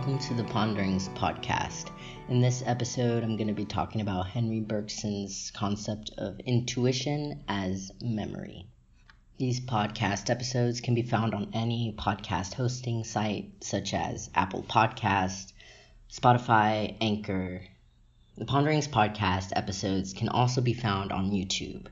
Welcome to the Ponderings podcast. In this episode, I'm going to be talking about Henri Bergson's concept of intuition as memory. These podcast episodes can be found on any podcast hosting site such as Apple Podcast, Spotify, Anchor. The Ponderings podcast episodes can also be found on YouTube.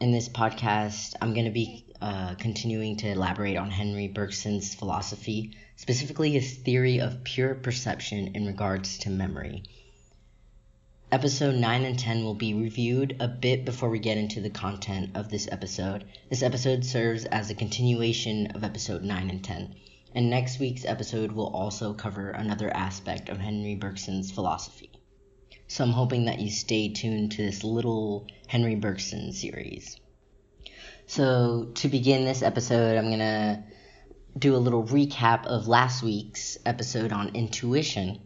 In this podcast, I'm going to be uh, continuing to elaborate on Henri Bergson's philosophy, specifically his theory of pure perception in regards to memory. Episode 9 and 10 will be reviewed a bit before we get into the content of this episode. This episode serves as a continuation of episode 9 and 10, and next week's episode will also cover another aspect of Henri Bergson's philosophy. So I'm hoping that you stay tuned to this little Henri Bergson series. So, to begin this episode, I'm going to do a little recap of last week's episode on intuition.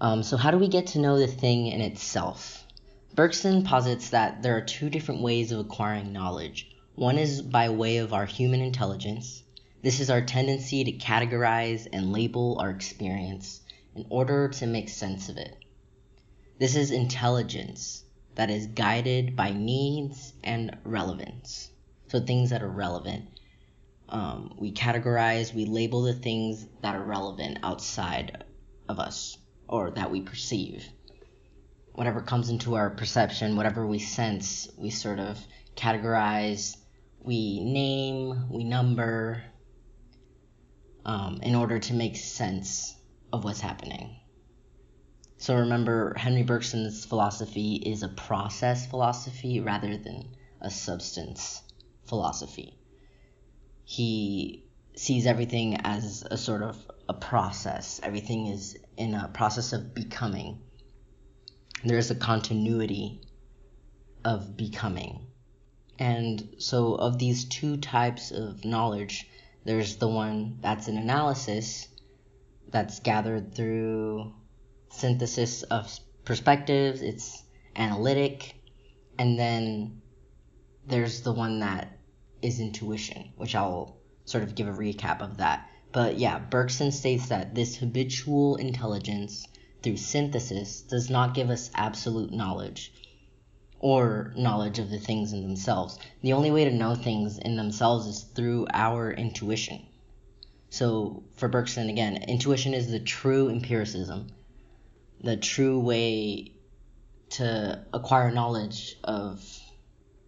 Um, so, how do we get to know the thing in itself? Bergson posits that there are two different ways of acquiring knowledge. One is by way of our human intelligence. This is our tendency to categorize and label our experience in order to make sense of it. This is intelligence that is guided by needs and relevance. So things that are relevant. Um, we categorize, we label the things that are relevant outside of us or that we perceive. Whatever comes into our perception, whatever we sense, we sort of categorize, we name, we number um, in order to make sense of what's happening. So remember, Henri Bergson's philosophy is a process philosophy rather than a substance philosophy. He sees everything as a sort of a process. Everything is in a process of becoming. There's a continuity of becoming. And so, of these two types of knowledge, there's the one that's an analysis that's gathered through synthesis of perspectives, it's analytic, and then there's the one that is intuition, which I'll sort of give a recap of that. But yeah, Bergson states that this habitual intelligence through synthesis does not give us absolute knowledge or knowledge of the things in themselves. The only way to know things in themselves is through our intuition. So, for Bergson, again, intuition is the true empiricism, the true way to acquire knowledge of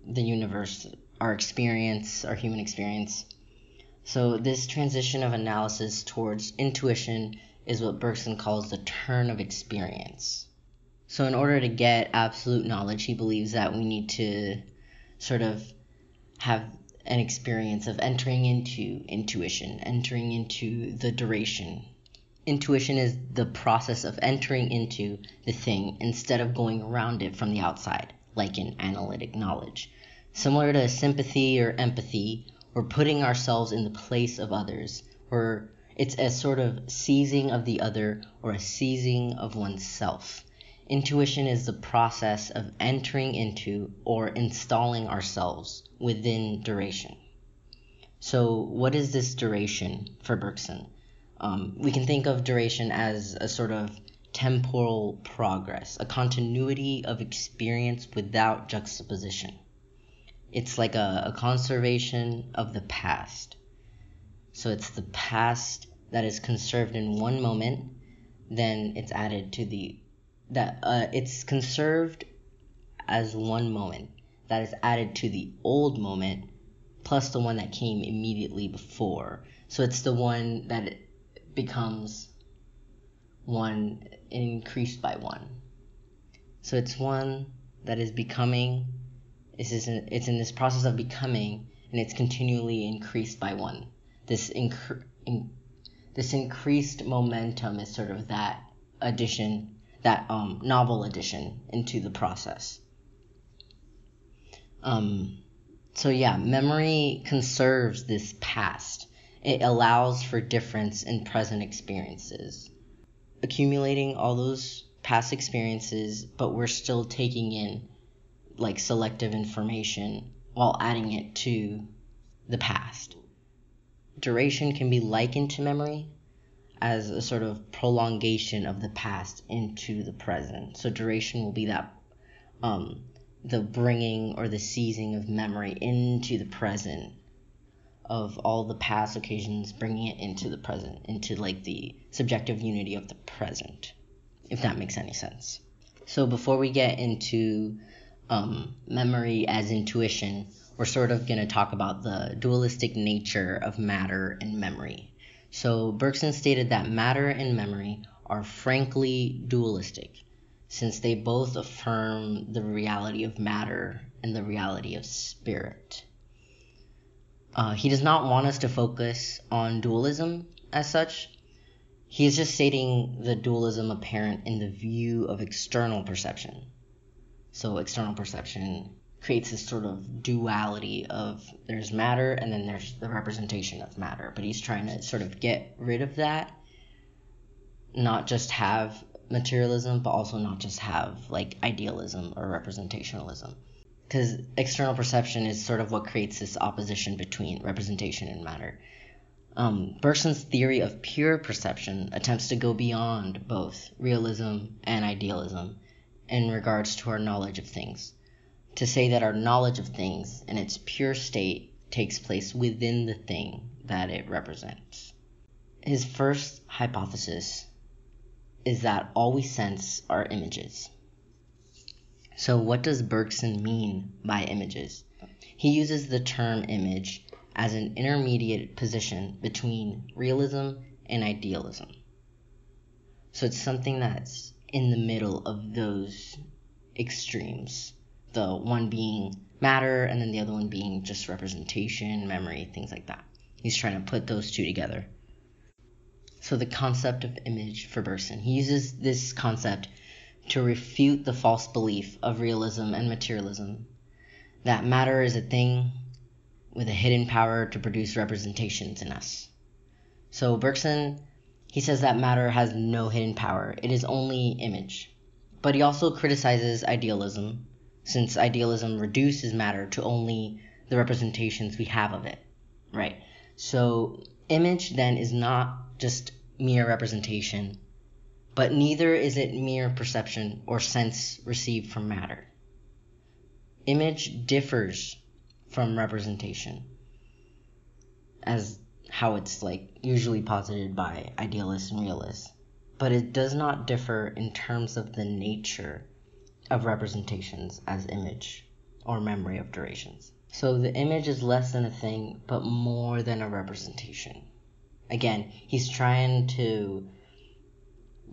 the universe, our experience, our human experience. So, this transition of analysis towards intuition is what Bergson calls the turn of experience. So, in order to get absolute knowledge, he believes that we need to sort of have an experience of entering into intuition, entering into the duration. Intuition is the process of entering into the thing instead of going around it from the outside, like in analytic knowledge. Similar to sympathy or empathy, we're putting ourselves in the place of others, or it's a sort of seizing of the other or a seizing of oneself. Intuition is the process of entering into or installing ourselves within duration. So, what is this duration for Bergson? Um, we can think of duration as a sort of temporal progress, a continuity of experience without juxtaposition. It's like a, a conservation of the past. So it's the past that is conserved in one moment, then it's added to the that uh, it's conserved as one moment that is added to the old moment plus the one that came immediately before. So it's the one that becomes one increased by one. So it's one that is becoming it's, in, it's in this process of becoming, and it's continually increased by one. This incre- in, this increased momentum is sort of that addition, that um, novel addition into the process. Um, so yeah, memory conserves this past. It allows for difference in present experiences. Accumulating all those past experiences, but we're still taking in like selective information while adding it to the past. Duration can be likened to memory as a sort of prolongation of the past into the present. So duration will be that um, the bringing or the seizing of memory into the present of all the past occasions, bringing it into the present, into like the subjective unity of the present, if that makes any sense. So before we get into um, memory as intuition, we're sort of going to talk about the dualistic nature of matter and memory. So Bergson stated that matter and memory are frankly dualistic, since they both affirm the reality of matter and the reality of spirit. Uh, he does not want us to focus on dualism as such. He is just stating the dualism apparent in the view of external perception. So, external perception creates this sort of duality of there's matter and then there's the representation of matter. But he's trying to sort of get rid of that, not just have materialism, but also not just have like idealism or representationalism. Because external perception is sort of what creates this opposition between representation and matter. Um, Bergson's theory of pure perception attempts to go beyond both realism and idealism in regards to our knowledge of things to say that our knowledge of things in its pure state takes place within the thing that it represents. His first hypothesis is that all we sense are images. So, what does Bergson mean by images? He uses the term image as an intermediate position between realism and idealism. So, it's something that's in the middle of those extremes the one being matter and then the other one being just representation, memory, things like that. He's trying to put those two together. So the concept of image for Bergson, he uses this concept to refute the false belief of realism and materialism that matter is a thing with a hidden power to produce representations in us. So Bergson, he says that matter has no hidden power. It is only image. But he also criticizes idealism since idealism reduces matter to only the representations we have of it, right? So, image then is not just mere representation, but neither is it mere perception or sense received from matter. Image differs from representation, as how it's like usually posited by idealists and realists, but it does not differ in terms of the nature of representations as image or memory of durations. So the image is less than a thing, but more than a representation. Again, he's trying to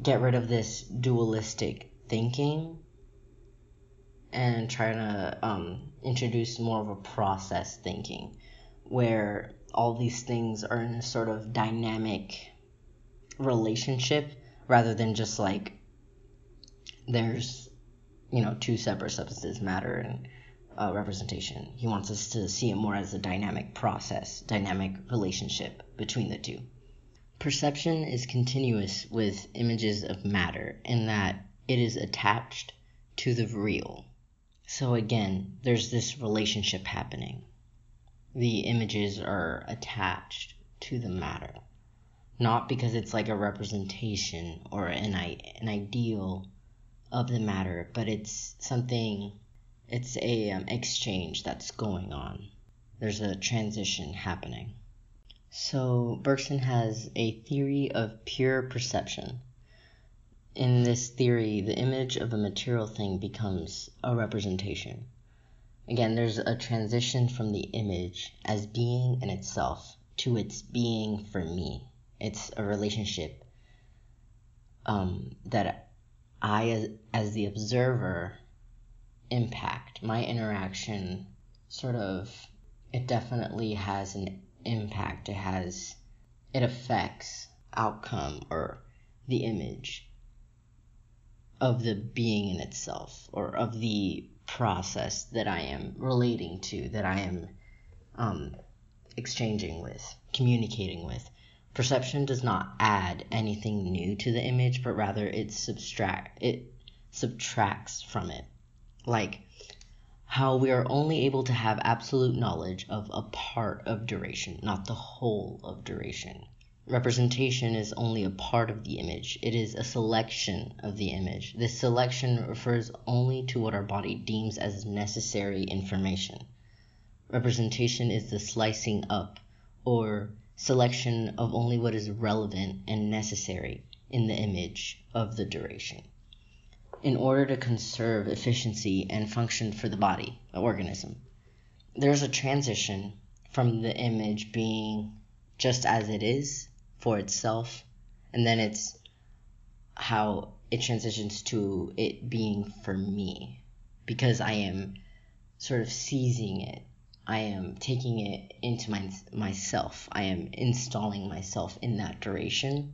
get rid of this dualistic thinking and trying to um, introduce more of a process thinking where all these things are in a sort of dynamic relationship rather than just like there's you know, two separate substances, matter and uh, representation. He wants us to see it more as a dynamic process, dynamic relationship between the two. Perception is continuous with images of matter in that it is attached to the real. So again, there's this relationship happening. The images are attached to the matter, not because it's like a representation or an, an ideal of the matter, but it's something, it's a um, exchange that's going on. There's a transition happening. So Bergson has a theory of pure perception. In this theory, the image of a material thing becomes a representation. Again, there's a transition from the image as being in itself to its being for me. It's a relationship um, that I, as, as the observer, impact. My interaction sort of, it definitely has an impact. It has, it affects outcome or the image of the being in itself or of the process that I am relating to, that I am um, exchanging with, communicating with. Perception does not add anything new to the image, but rather it subtract it subtracts from it. Like how we are only able to have absolute knowledge of a part of duration, not the whole of duration. representation is only a part of the image, it is a selection of the image. This selection refers only to what our body deems as necessary information. Representation is the slicing up or selection of only what is relevant and necessary in the image of the duration. In order to conserve efficiency and function for the body, the organism, there's a transition from the image being just as it is for itself, and then it's how it transitions to it being for me because I am sort of seizing it. I am taking it into my myself. I am installing myself in that duration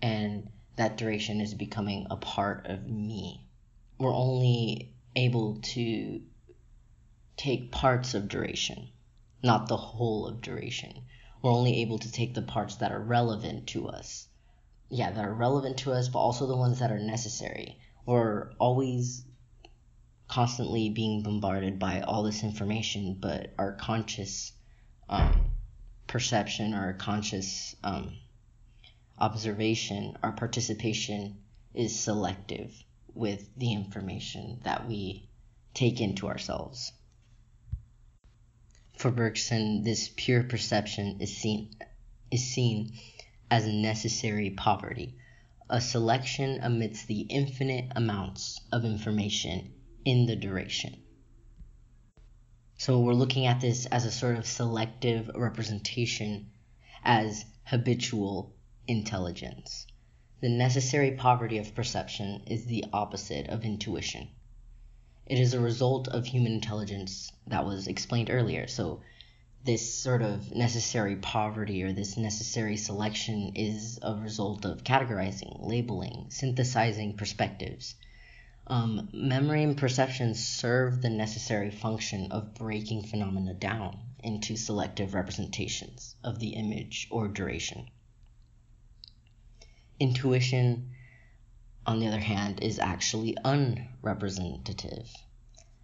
and that duration is becoming a part of me. We're only able to take parts of duration, not the whole of duration we're only able to take the parts that are relevant to us. Yeah, that are relevant to us, but also the ones that are necessary. We're always constantly being bombarded by all this information, but our conscious um, perception, our conscious um, observation, our participation is selective with the information that we take into ourselves. For Bergson, this pure perception is seen, is seen as necessary poverty, a selection amidst the infinite amounts of information in the duration. So we're looking at this as a sort of selective representation as habitual intelligence. The necessary poverty of perception is the opposite of intuition. It is a result of human intelligence that was explained earlier. So, this sort of necessary poverty or this necessary selection is a result of categorizing, labeling, synthesizing perspectives. Um, memory and perception serve the necessary function of breaking phenomena down into selective representations of the image or duration. Intuition on the other hand, is actually unrepresentative,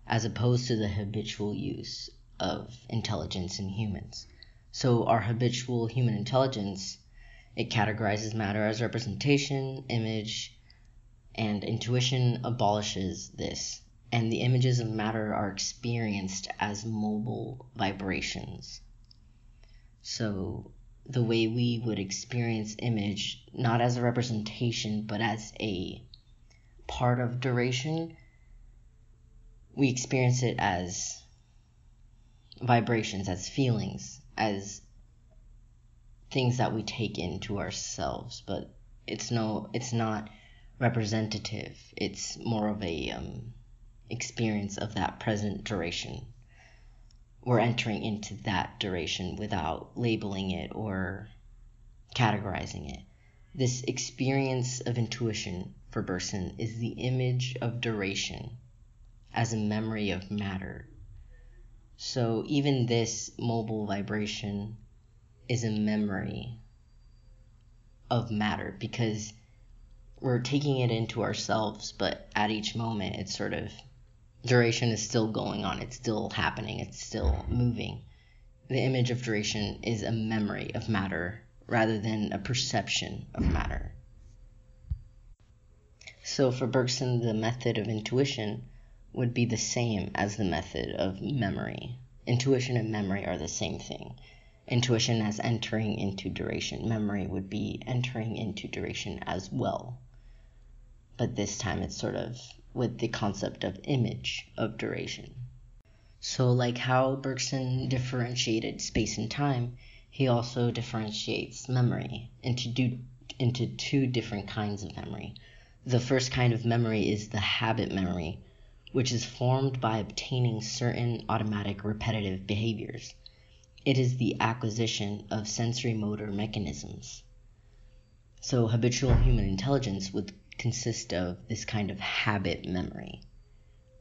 as opposed to the habitual use of intelligence in humans. So, our habitual human intelligence it categorizes matter as representation, image, and intuition abolishes this, and the images of matter are experienced as mobile vibrations. So, the way we would experience image not as a representation but as a part of duration we experience it as vibrations as feelings as things that we take into ourselves. But it's no it's not representative. It's more of a um, experience of that present duration we're entering into that duration without labeling it or categorizing it. This experience of intuition for Bergson is the image of duration as a memory of matter. So even this mobile vibration is a memory of matter because we're taking it into ourselves, but at each moment it's sort of duration is still going on, it's still happening, it's still moving. The image of duration is a memory of matter rather than a perception of matter. So for Bergson, the method of intuition would be the same as the method of memory. Intuition and memory are the same thing. Intuition as entering into duration. Memory would be entering into duration as well. But this time it's sort of with the concept of image of duration. So, like how Bergson differentiated space and time, he also differentiates memory into, do, into two different kinds of memory. The first kind of memory is the habit memory, which is formed by obtaining certain automatic repetitive behaviors. It is the acquisition of sensory motor mechanisms. So, habitual human intelligence would consist of this kind of habit memory.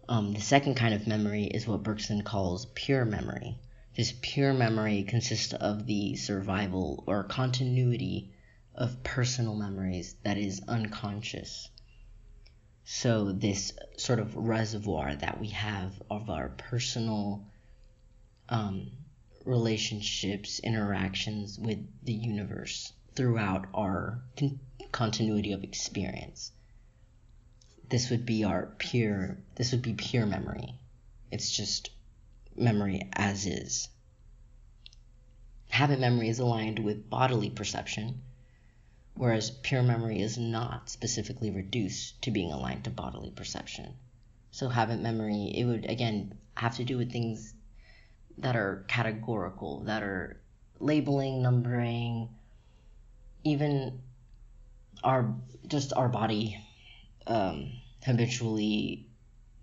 Um, the second kind of memory is what Bergson calls pure memory. This pure memory consists of the survival or continuity of personal memories that is unconscious. So, this sort of reservoir that we have of our personal um, relationships, interactions with the universe throughout our con- continuity of experience. This would be our pure, this would be pure memory. It's just memory as is. Habit memory is aligned with bodily perception, whereas pure memory is not specifically reduced to being aligned to bodily perception. So, habit memory, it would again have to do with things that are categorical, that are labeling, numbering, even our just our body um, habitually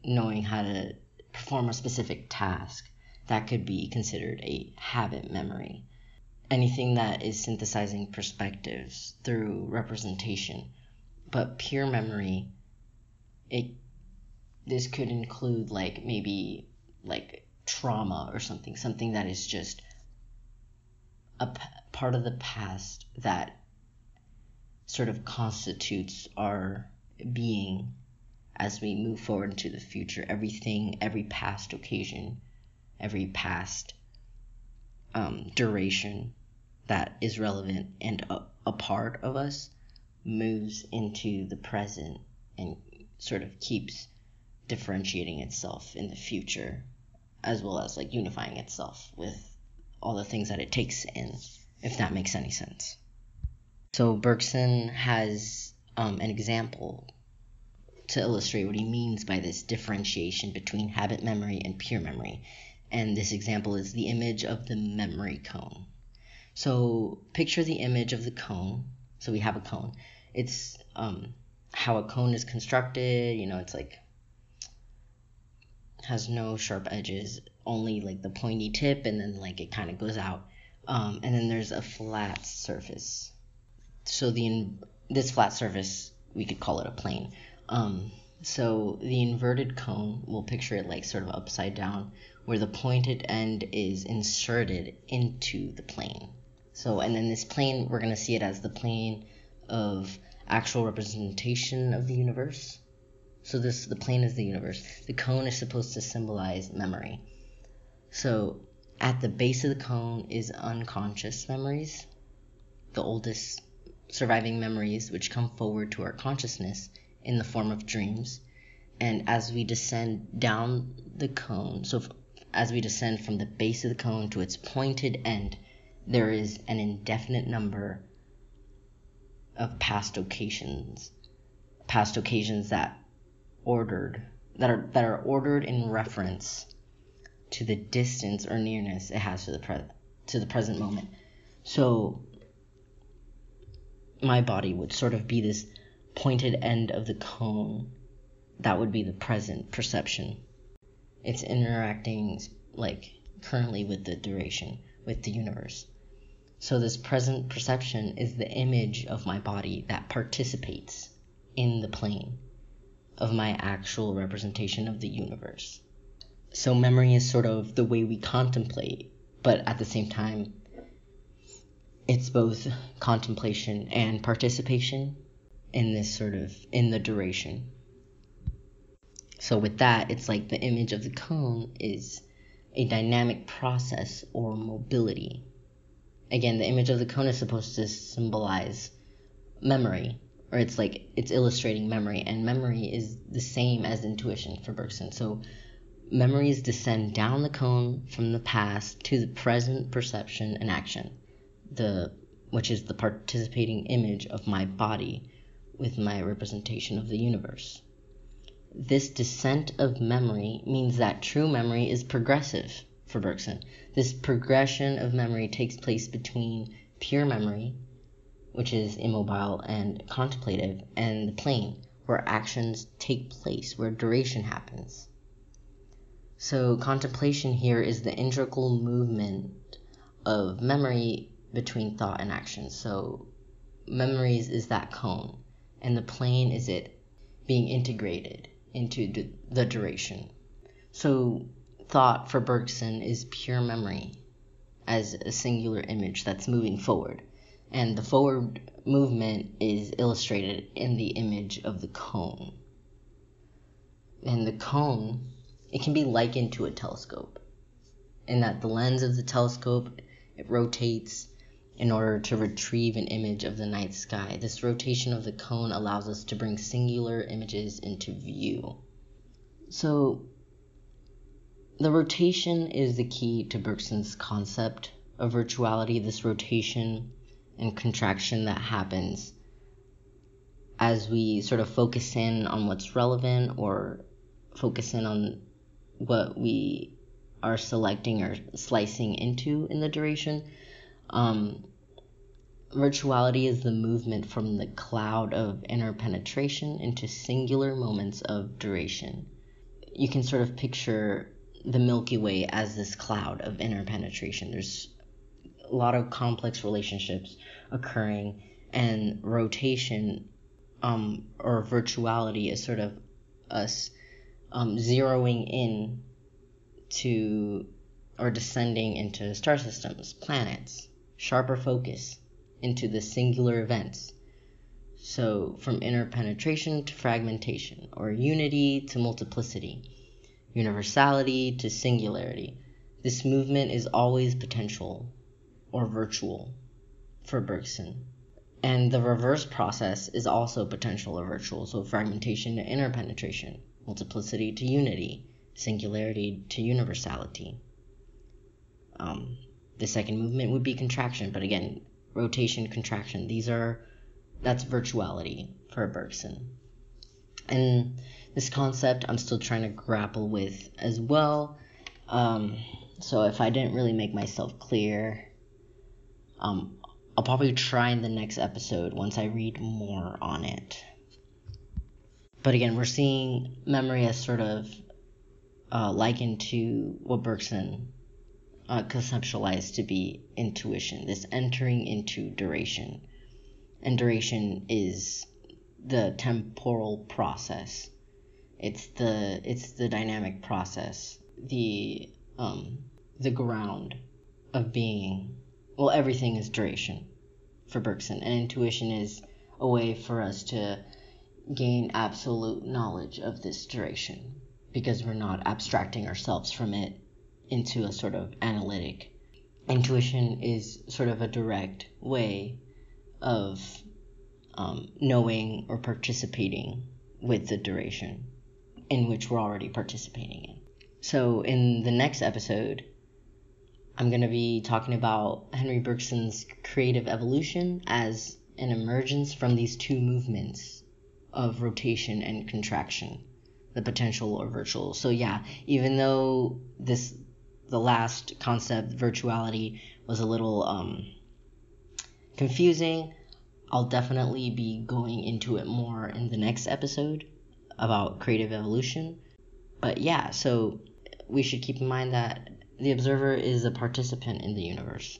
knowing how to perform a specific task that could be considered a habit memory. Anything that is synthesizing perspectives through representation but pure memory it this could include like maybe like trauma or something something that is just a p- part of the past that sort of constitutes our being as we move forward into the future. Everything, every past occasion, every past um, duration that is relevant and a, a part of us moves into the present and sort of keeps differentiating itself in the future as well as like unifying itself with all the things that it takes in if that makes any sense so bergson has um, an example to illustrate what he means by this differentiation between habit memory and pure memory. And this example is the image of the memory cone. So picture the image of the cone. So we have a cone. It's um, how a cone is constructed. You know, it's like has no sharp edges, only like the pointy tip, and then like it kind of goes out. Um, and then there's a flat surface. So the this flat surface we could call it a plane. Um, so the inverted cone, we'll picture it like sort of upside down, where the pointed end is inserted into the plane. So, and then this plane, we're going to see it as the plane of actual representation of the universe. So this, the plane is the universe. The cone is supposed to symbolize memory. So at the base of the cone is unconscious memories, the oldest surviving memories which come forward to our consciousness in the form of dreams. And as we descend down the cone, so as we descend from the base of the cone to its pointed end, there is an indefinite number of past occasions, past occasions that ordered that are that are ordered in reference to the distance or nearness it has to the pre- to the present moment. So my body would sort of be this pointed end of the cone, that would be the present perception. It's interacting like currently with the duration, with the universe. So this present perception is the image of my body that participates in the plane of my actual representation of the universe. So memory is sort of the way we contemplate, but at the same time, it's both contemplation and participation in this sort of in the duration. So with that, it's like the image of the cone is a dynamic process or mobility. Again, the image of the cone is supposed to symbolize memory, or it's like it's illustrating memory, and memory is the same as intuition for Bergson. So memories descend down the cone from the past to the present perception and action, the which is the participating image of my body with my representation of the universe. This descent of memory means that true memory is progressive for Bergson. This progression of memory takes place between pure memory, which is immobile and contemplative, and the plane, where actions take place, where duration happens. So, contemplation here is the integral movement of memory between thought and action. So, memories is that cone and the plane is it being integrated into the duration. So, thought for Bergson is pure memory as a singular image that's moving forward. And the forward movement is illustrated in the image of the cone. And the cone, it can be likened to a telescope, in that the lens of the telescope it rotates in order to retrieve an image of the night sky. This rotation of the cone allows us to bring singular images into view. So, the rotation is the key to Bergson's concept of virtuality, this rotation and contraction that happens as we sort of focus in on what's relevant or focus in on what we are selecting or slicing into in the duration. Um, virtuality is the movement from the cloud of interpenetration into singular moments of duration. You can sort of picture the Milky Way as this cloud of interpenetration. There's a lot of complex relationships occurring, and rotation um, or virtuality is sort of us um, zeroing in to or descending into star systems, planets, sharper focus into the singular events. So, from interpenetration to fragmentation, or unity to multiplicity, universality to singularity, this movement is always potential or virtual for Bergson. And the reverse process is also potential or virtual, so fragmentation to interpenetration, multiplicity to unity, singularity to universality. The second movement would be contraction, but again, rotation, contraction. These are that's virtuality for Bergson. And this concept I'm still trying to grapple with as well. Um, so if I didn't really make myself clear, um, I'll probably try in the next episode once I read more on it. But again, we're seeing memory as sort of uh, likened to what Bergson uh, conceptualized to be intuition, this entering into duration. And duration is the temporal process. It's the it's the dynamic process, the um, the ground of being. Well, everything is duration for Bergson, and intuition is a way for us to gain absolute knowledge of this duration because we're not abstracting ourselves from it into a sort of analytic. Intuition is sort of a direct way of um, knowing or participating with the duration in which we're already participating in. So, in the next episode, I'm going to be talking about Henri Bergson's creative evolution as an emergence from these two movements of rotation and contraction, the potential or virtual. So, yeah, even though this the last concept, virtuality, was a little um, confusing. I'll definitely be going into it more in the next episode about creative evolution. But yeah, so we should keep in mind that the observer is a participant in the universe.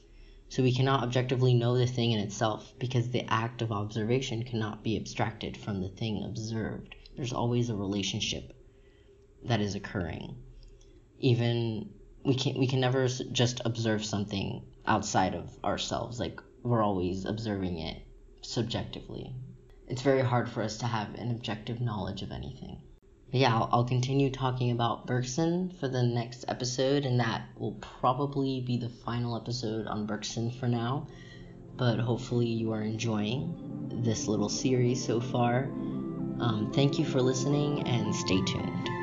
So we cannot objectively know the thing in itself because the act of observation cannot be abstracted from the thing observed. There's always a relationship that is occurring. Even we can we can never just observe something outside of ourselves. Like we're always observing it subjectively. It's very hard for us to have an objective knowledge of anything. But yeah I'll, I'll continue talking about bergson for the next episode and that will probably be the final episode on bergson for now. But hopefully you are enjoying this little series so far. Um, thank you for listening and stay tuned